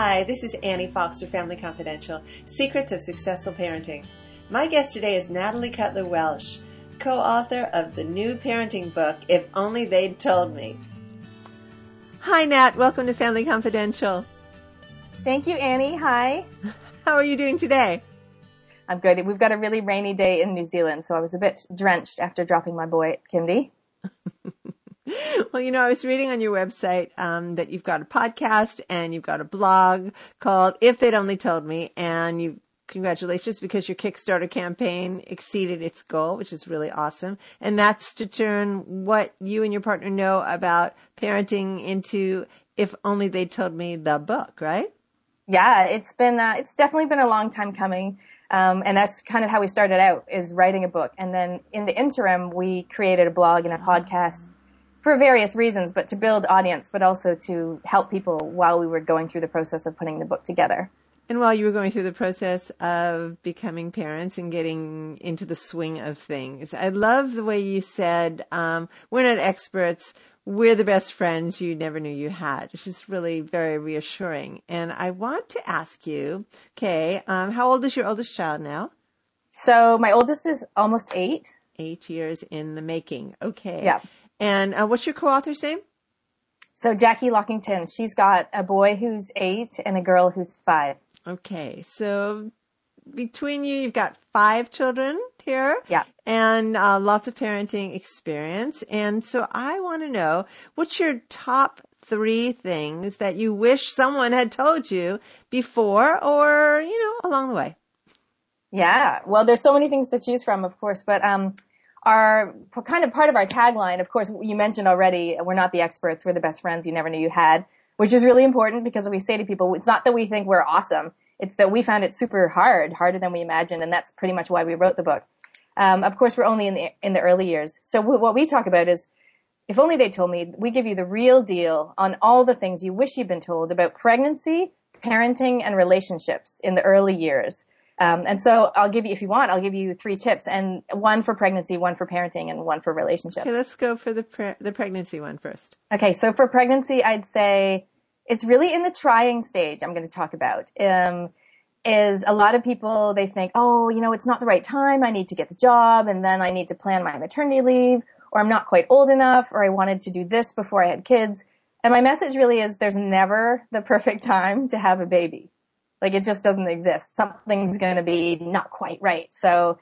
Hi, this is Annie Fox for Family Confidential Secrets of Successful Parenting. My guest today is Natalie Cutler Welsh, co author of the new parenting book, If Only They'd Told Me. Hi, Nat. Welcome to Family Confidential. Thank you, Annie. Hi. How are you doing today? I'm good. We've got a really rainy day in New Zealand, so I was a bit drenched after dropping my boy at kindy. well, you know, I was reading on your website um, that you've got a podcast and you've got a blog called If They'd Only Told Me, and you congratulations because your Kickstarter campaign exceeded its goal, which is really awesome. And that's to turn what you and your partner know about parenting into If Only They Told Me the book, right? Yeah, it's been, uh, it's definitely been a long time coming. Um, and that's kind of how we started out is writing a book. And then in the interim, we created a blog and a podcast for various reasons, but to build audience, but also to help people while we were going through the process of putting the book together. And while you were going through the process of becoming parents and getting into the swing of things, I love the way you said, um, we're not experts. We're the best friends you never knew you had, which is really very reassuring. And I want to ask you, okay, um, how old is your oldest child now? So my oldest is almost eight. Eight years in the making. Okay. Yeah. And uh, what's your co-author's name? So Jackie Lockington, she's got a boy who's eight and a girl who's five. Okay, so between you, you've got five children here. Yeah. And uh, lots of parenting experience. And so I want to know what's your top three things that you wish someone had told you before or, you know, along the way? Yeah. Well, there's so many things to choose from, of course, but, um, our kind of part of our tagline, of course, you mentioned already, we're not the experts, we're the best friends you never knew you had, which is really important because we say to people, it's not that we think we're awesome. It's that we found it super hard, harder than we imagined, and that's pretty much why we wrote the book. Um, of course, we're only in the in the early years. So w- what we talk about is, if only they told me, we give you the real deal on all the things you wish you'd been told about pregnancy, parenting, and relationships in the early years. Um, and so I'll give you, if you want, I'll give you three tips, and one for pregnancy, one for parenting, and one for relationships. Okay, let's go for the pre- the pregnancy one first. Okay, so for pregnancy, I'd say it's really in the trying stage. I'm going to talk about. Um, is a lot of people they think, oh, you know, it's not the right time. I need to get the job, and then I need to plan my maternity leave, or I'm not quite old enough, or I wanted to do this before I had kids. And my message really is there's never the perfect time to have a baby. Like it just doesn't exist. Something's going to be not quite right. So,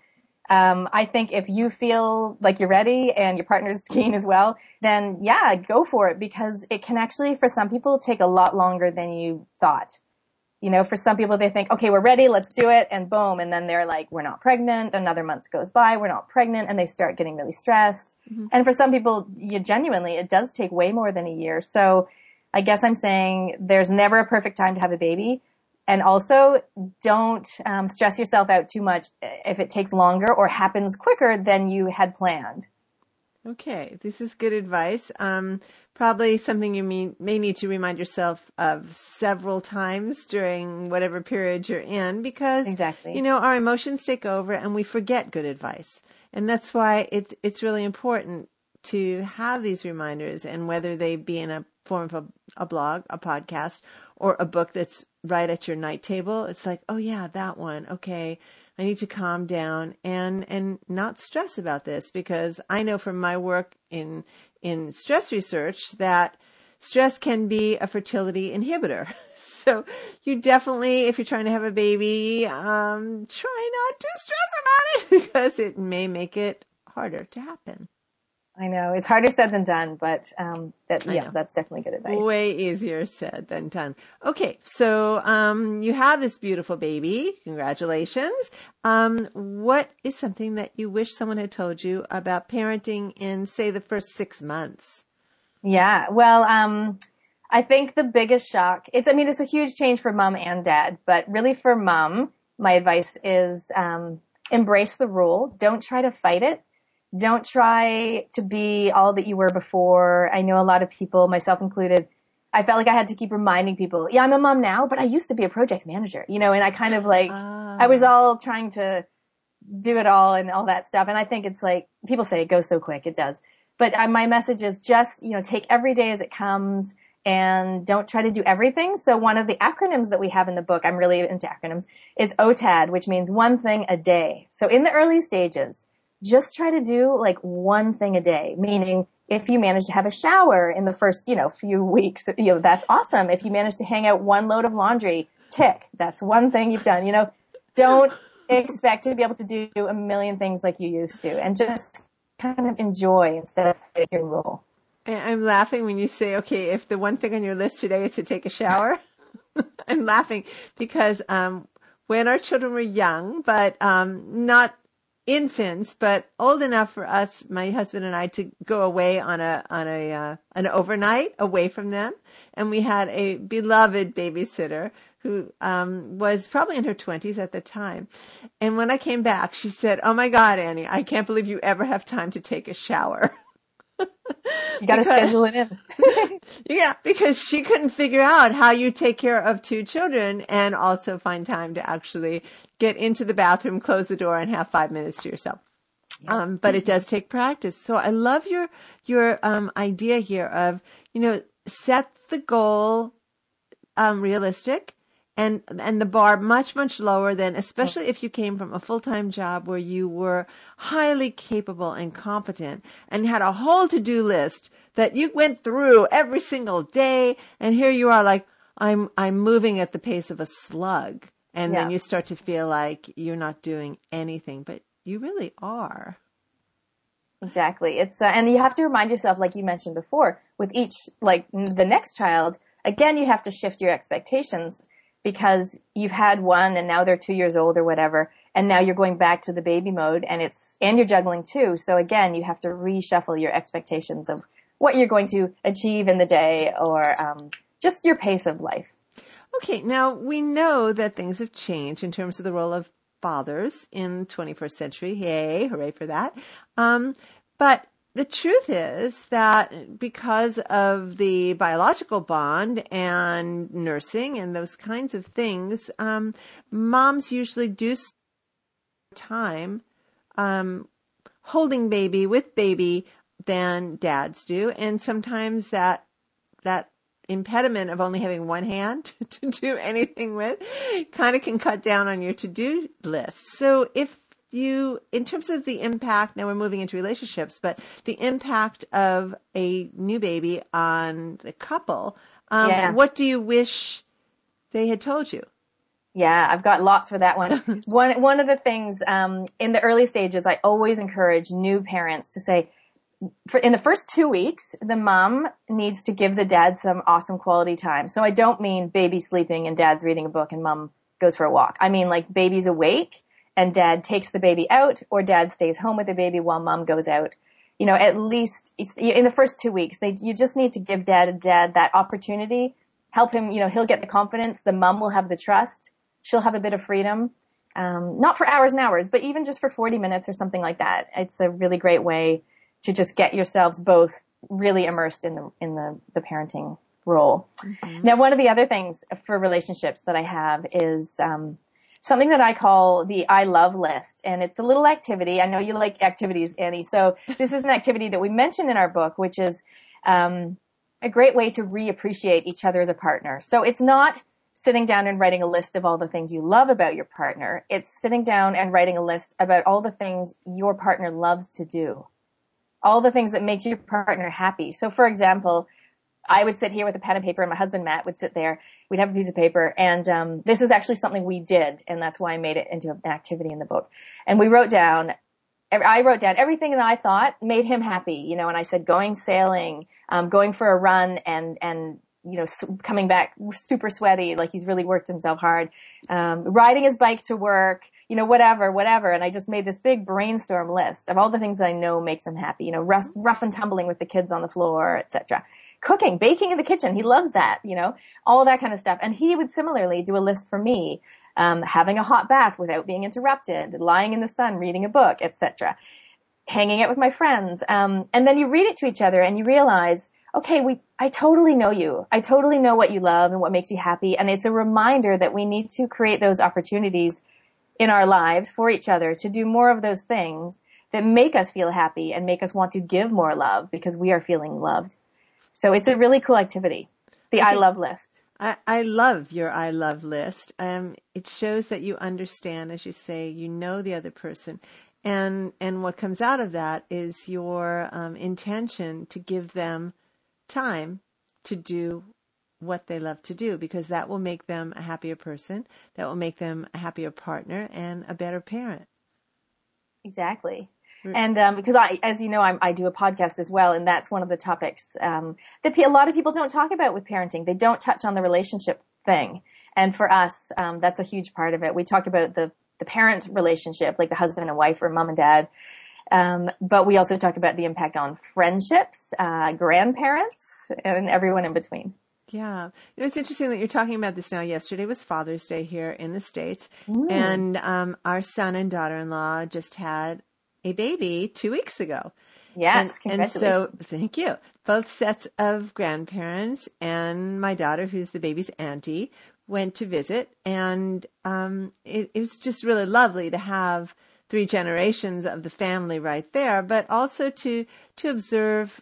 um, I think if you feel like you're ready and your partner's keen as well, then yeah, go for it because it can actually, for some people, take a lot longer than you thought. You know, for some people, they think, okay, we're ready, let's do it, and boom, and then they're like, we're not pregnant. Another month goes by, we're not pregnant, and they start getting really stressed. Mm-hmm. And for some people, you genuinely, it does take way more than a year. So I guess I'm saying there's never a perfect time to have a baby and also, don't um, stress yourself out too much if it takes longer or happens quicker than you had planned. Okay, this is good advice. Um, probably something you may, may need to remind yourself of several times during whatever period you're in because exactly. you know our emotions take over and we forget good advice, and that's why it's it's really important to have these reminders and whether they be in a form of a, a blog, a podcast, or a book that's right at your night table. It's like, oh yeah, that one. Okay. I need to calm down and, and not stress about this because I know from my work in, in stress research that stress can be a fertility inhibitor. So you definitely, if you're trying to have a baby, um, try not to stress about it because it may make it harder to happen. I know it's harder said than done, but um, that, yeah, that's definitely good advice. Way easier said than done. Okay, so um, you have this beautiful baby. Congratulations. Um, what is something that you wish someone had told you about parenting in, say, the first six months? Yeah, well, um, I think the biggest shock. It's, I mean, it's a huge change for mom and dad, but really for mom, my advice is um, embrace the rule. Don't try to fight it don't try to be all that you were before. I know a lot of people, myself included, I felt like I had to keep reminding people, yeah, I'm a mom now, but I used to be a project manager, you know, and I kind of like, I was ah. all trying to do it all and all that stuff. And I think it's like, people say it goes so quick. It does. But my message is just, you know, take every day as it comes and don't try to do everything. So one of the acronyms that we have in the book, I'm really into acronyms, is OTAD, which means one thing a day. So in the early stages, just try to do like one thing a day, meaning if you manage to have a shower in the first, you know, few weeks, you know, that's awesome. If you manage to hang out one load of laundry, tick, that's one thing you've done, you know, don't expect to be able to do a million things like you used to and just kind of enjoy instead of your rule. I'm laughing when you say, okay, if the one thing on your list today is to take a shower, I'm laughing because um, when our children were young, but um, not infants, but old enough for us, my husband and I, to go away on a on a uh, an overnight away from them, and we had a beloved babysitter who um, was probably in her 20s at the time. And when I came back, she said, "Oh my God, Annie, I can't believe you ever have time to take a shower." you got to schedule it in. yeah, because she couldn't figure out how you take care of two children and also find time to actually get into the bathroom, close the door, and have five minutes to yourself. Yeah. Um, but it does take practice. So I love your your um, idea here of you know set the goal um, realistic and and the bar much much lower than especially if you came from a full-time job where you were highly capable and competent and had a whole to-do list that you went through every single day. And here you are like I'm I'm moving at the pace of a slug. And yeah. then you start to feel like you're not doing anything but you really are. Exactly. It's uh, and you have to remind yourself like you mentioned before with each like the next child again you have to shift your expectations because you've had one and now they're two years old or whatever. And now you're going back to the baby mode and it's, and you're juggling too. So again, you have to reshuffle your expectations of what you're going to achieve in the day or um, just your pace of life. Okay, now we know that things have changed in terms of the role of fathers in the 21st century. Yay, hooray for that. Um, but the truth is that because of the biological bond and nursing and those kinds of things, um, moms usually do more time um, holding baby with baby than dads do, and sometimes that that impediment of only having one hand to do anything with kind of can cut down on your to-do list. So if you, in terms of the impact, now we're moving into relationships, but the impact of a new baby on the couple, um, yeah. what do you wish they had told you? Yeah, I've got lots for that one. one one of the things um, in the early stages, I always encourage new parents to say, for, in the first two weeks, the mom needs to give the dad some awesome quality time. So I don't mean baby sleeping and dad's reading a book and mom goes for a walk. I mean like baby's awake and dad takes the baby out or dad stays home with the baby while mom goes out. You know, at least in the first two weeks, they, you just need to give dad dad that opportunity, help him, you know, he'll get the confidence, the mom will have the trust, she'll have a bit of freedom. Um, not for hours and hours, but even just for 40 minutes or something like that. It's a really great way to just get yourselves both really immersed in the, in the, the parenting role. Mm-hmm. Now, one of the other things for relationships that I have is, um, something that I call the I love list. And it's a little activity. I know you like activities, Annie. So this is an activity that we mentioned in our book, which is um, a great way to reappreciate each other as a partner. So it's not sitting down and writing a list of all the things you love about your partner. It's sitting down and writing a list about all the things your partner loves to do. All the things that make your partner happy. So for example, I would sit here with a pen and paper and my husband Matt would sit there. We'd have a piece of paper. And um, this is actually something we did and that's why i made it into an activity in the book. And we wrote down i wrote down everything that i thought made him happy you know and i said going sailing um, going for a run and and you know coming back super sweaty like he's really worked himself hard. Um, riding his bike to work you know whatever whatever. And i just made this big brainstorm list of all the things i know makes him happy you know rough, rough and tumbling with the kids on the floor etc cooking, baking in the kitchen. He loves that, you know, all that kind of stuff. And he would similarly do a list for me, um, having a hot bath without being interrupted, lying in the sun, reading a book, etc. Hanging out with my friends. Um, and then you read it to each other and you realize, okay, we, I totally know you. I totally know what you love and what makes you happy. And it's a reminder that we need to create those opportunities in our lives for each other to do more of those things that make us feel happy and make us want to give more love because we are feeling loved. So it's a really cool activity. The I, I love list. I, I love your I love list. Um, it shows that you understand, as you say, you know the other person. And, and what comes out of that is your um, intention to give them time to do what they love to do because that will make them a happier person. That will make them a happier partner and a better parent. Exactly. And um, because I, as you know, I'm, i do a podcast as well, and that's one of the topics um, that a lot of people don't talk about with parenting. They don't touch on the relationship thing, and for us, um, that's a huge part of it. We talk about the the parent relationship, like the husband and wife or mom and dad, um, but we also talk about the impact on friendships, uh, grandparents, and everyone in between. Yeah. You know, it's interesting that you're talking about this now. Yesterday was Father's Day here in the States. Mm. And um, our son and daughter in law just had a baby two weeks ago. Yes, and, and, so thank you. Both sets of grandparents and my daughter, who's the baby's auntie, went to visit, and um, it, it was just really lovely to have three generations of the family right there, but also to to observe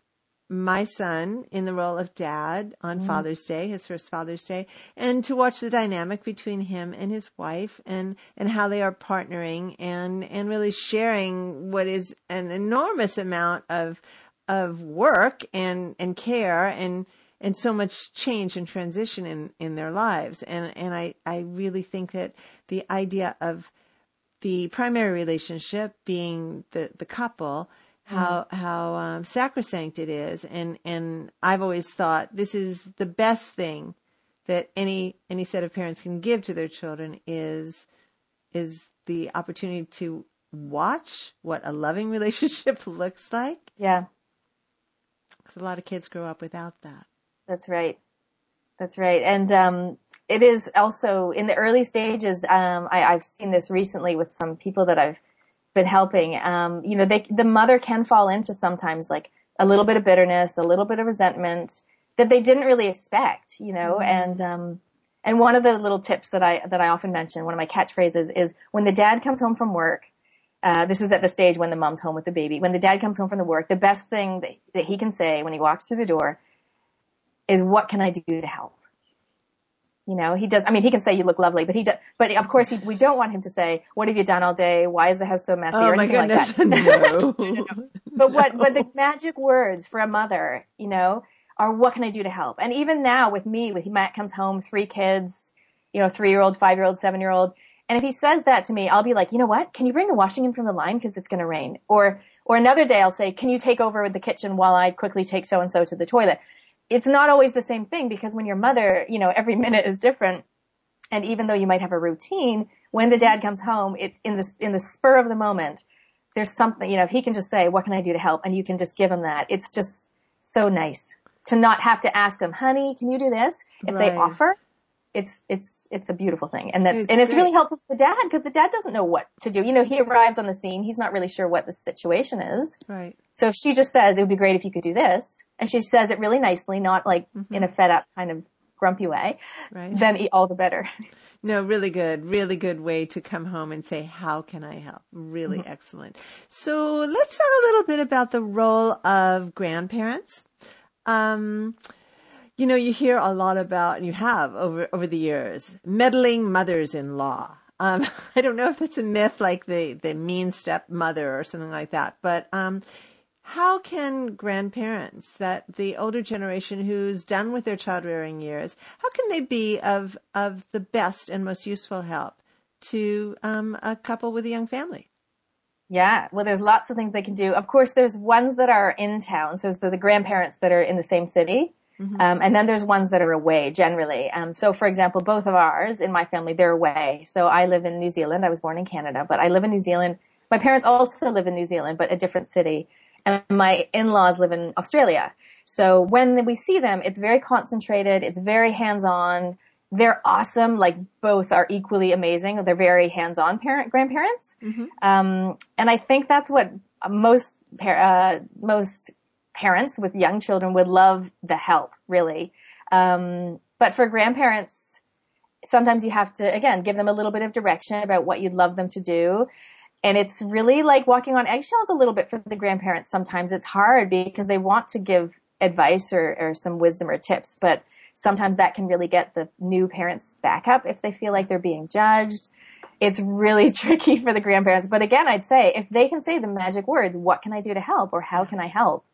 my son in the role of dad on mm. Father's Day, his first Father's Day, and to watch the dynamic between him and his wife and, and how they are partnering and, and really sharing what is an enormous amount of, of work and, and care and, and so much change and transition in, in their lives. And, and I, I really think that the idea of the primary relationship being the, the couple how how um, sacrosanct it is, and and I've always thought this is the best thing that any any set of parents can give to their children is is the opportunity to watch what a loving relationship looks like. Yeah, because a lot of kids grow up without that. That's right. That's right, and um, it is also in the early stages. Um, I, I've seen this recently with some people that I've been helping. Um, you know, they, the mother can fall into sometimes like a little bit of bitterness, a little bit of resentment that they didn't really expect, you know, mm-hmm. and, um, and one of the little tips that I, that I often mention, one of my catchphrases is when the dad comes home from work, uh, this is at the stage when the mom's home with the baby. When the dad comes home from the work, the best thing that, that he can say when he walks through the door is, what can I do to help? You know, he does, I mean, he can say you look lovely, but he does, but of course he, we don't want him to say, what have you done all day? Why is the house so messy? Oh or my goodness. Like no. no, no. But what, but the magic words for a mother, you know, are what can I do to help? And even now with me, with Matt comes home, three kids, you know, three year old, five year old, seven year old. And if he says that to me, I'll be like, you know what? Can you bring the washing in from the line? Cause it's going to rain. Or, or another day I'll say, can you take over with the kitchen while I quickly take so and so to the toilet? It's not always the same thing because when your mother, you know, every minute is different and even though you might have a routine, when the dad comes home, it, in the, in the spur of the moment, there's something, you know, if he can just say, what can I do to help? And you can just give him that. It's just so nice to not have to ask them, honey, can you do this? If right. they offer, it's, it's, it's a beautiful thing. And that's, it's and it's great. really helpful for the dad because the dad doesn't know what to do. You know, he arrives on the scene. He's not really sure what the situation is. Right. So if she just says, it would be great if you could do this, and she says it really nicely, not like mm-hmm. in a fed up kind of grumpy way, right. then all the better. No, really good, really good way to come home and say, how can I help? Really mm-hmm. excellent. So let's talk a little bit about the role of grandparents. Um, you know, you hear a lot about, and you have over, over the years, meddling mothers-in-law. Um, I don't know if that's a myth like the, the mean stepmother or something like that, but, um, how can grandparents, that the older generation who's done with their child rearing years, how can they be of of the best and most useful help to um, a couple with a young family? Yeah, well, there's lots of things they can do. Of course, there's ones that are in town, so the, the grandparents that are in the same city. Mm-hmm. Um, and then there's ones that are away generally. Um, so for example, both of ours in my family, they're away. So I live in New Zealand. I was born in Canada, but I live in New Zealand. My parents also live in New Zealand, but a different city and my in-laws live in Australia. So when we see them, it's very concentrated. It's very hands-on. They're awesome. Like both are equally amazing. They're very hands-on parent grandparents. Mm-hmm. Um, and I think that's what most uh, most parents with young children would love the help, really. Um, but for grandparents, sometimes you have to again give them a little bit of direction about what you'd love them to do and it's really like walking on eggshells a little bit for the grandparents. Sometimes it's hard because they want to give advice or, or some wisdom or tips, but Sometimes that can really get the new parents back up if they feel like they're being judged. It's really tricky for the grandparents. But again, I'd say if they can say the magic words, what can I do to help or how can I help?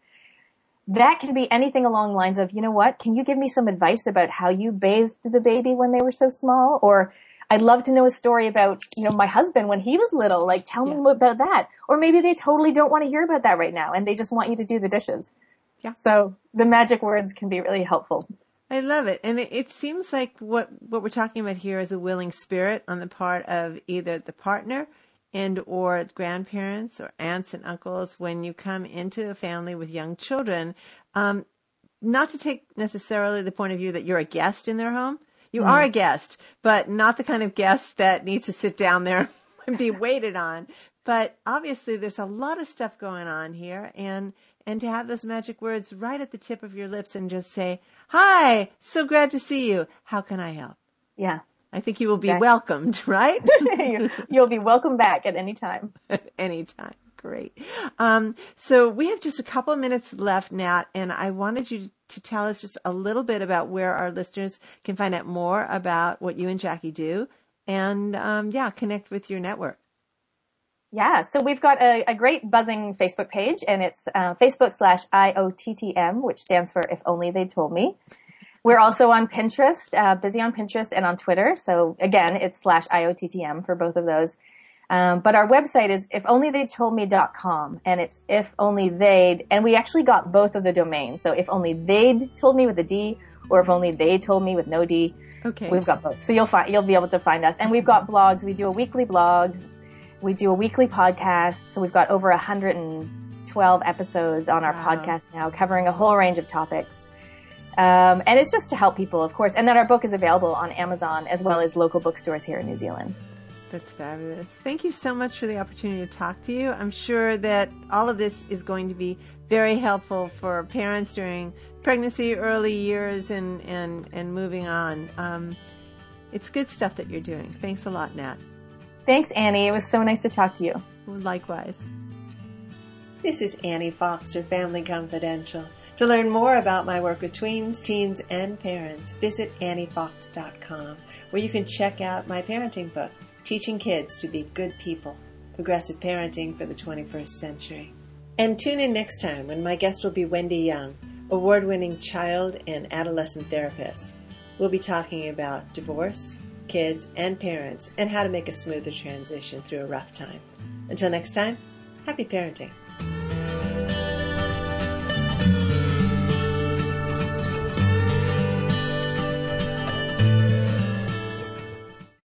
That can be anything along the lines of, you know what, can you give me some advice about how you bathed the baby when they were so small? Or I'd love to know a story about, you know, my husband when he was little. Like, tell yeah. me about that. Or maybe they totally don't want to hear about that right now and they just want you to do the dishes. Yeah. So the magic words can be really helpful. I love it. And it, it, seems like what, what we're talking about here is a willing spirit on the part of either the partner and or grandparents or aunts and uncles when you come into a family with young children. Um, not to take necessarily the point of view that you're a guest in their home, you mm. are a guest, but not the kind of guest that needs to sit down there and be waited on. But obviously there's a lot of stuff going on here and, and to have those magic words right at the tip of your lips and just say, hi, so glad to see you. How can I help? Yeah. I think you will be exactly. welcomed, right? You'll be welcome back at any time. At any time. Great. Um, so we have just a couple minutes left, Nat, and I wanted you to tell us just a little bit about where our listeners can find out more about what you and Jackie do, and um, yeah, connect with your network. Yeah, so we've got a, a great buzzing Facebook page, and it's uh, Facebook slash IOTTM, which stands for If Only They Told Me. We're also on Pinterest, uh, busy on Pinterest and on Twitter. So again, it's slash IOTTM for both of those. Um, but our website is ifonlytheytoldme.com and it's if only they'd, and we actually got both of the domains. So if only they'd told me with a D or if only they told me with no D. Okay. We've got both. So you'll find, you'll be able to find us. And we've got blogs. We do a weekly blog. We do a weekly podcast. So we've got over 112 episodes on our wow. podcast now covering a whole range of topics. Um, and it's just to help people, of course. And then our book is available on Amazon as well as local bookstores here in New Zealand. That's fabulous. Thank you so much for the opportunity to talk to you. I'm sure that all of this is going to be very helpful for parents during pregnancy, early years, and, and, and moving on. Um, it's good stuff that you're doing. Thanks a lot, Nat. Thanks, Annie. It was so nice to talk to you. Likewise. This is Annie Fox for Family Confidential. To learn more about my work with tweens, teens, and parents, visit anniefox.com, where you can check out my parenting book teaching kids to be good people, progressive parenting for the 21st century. And tune in next time when my guest will be Wendy Young, award winning child and adolescent therapist. We'll be talking about divorce, kids, and parents, and how to make a smoother transition through a rough time. Until next time, happy parenting.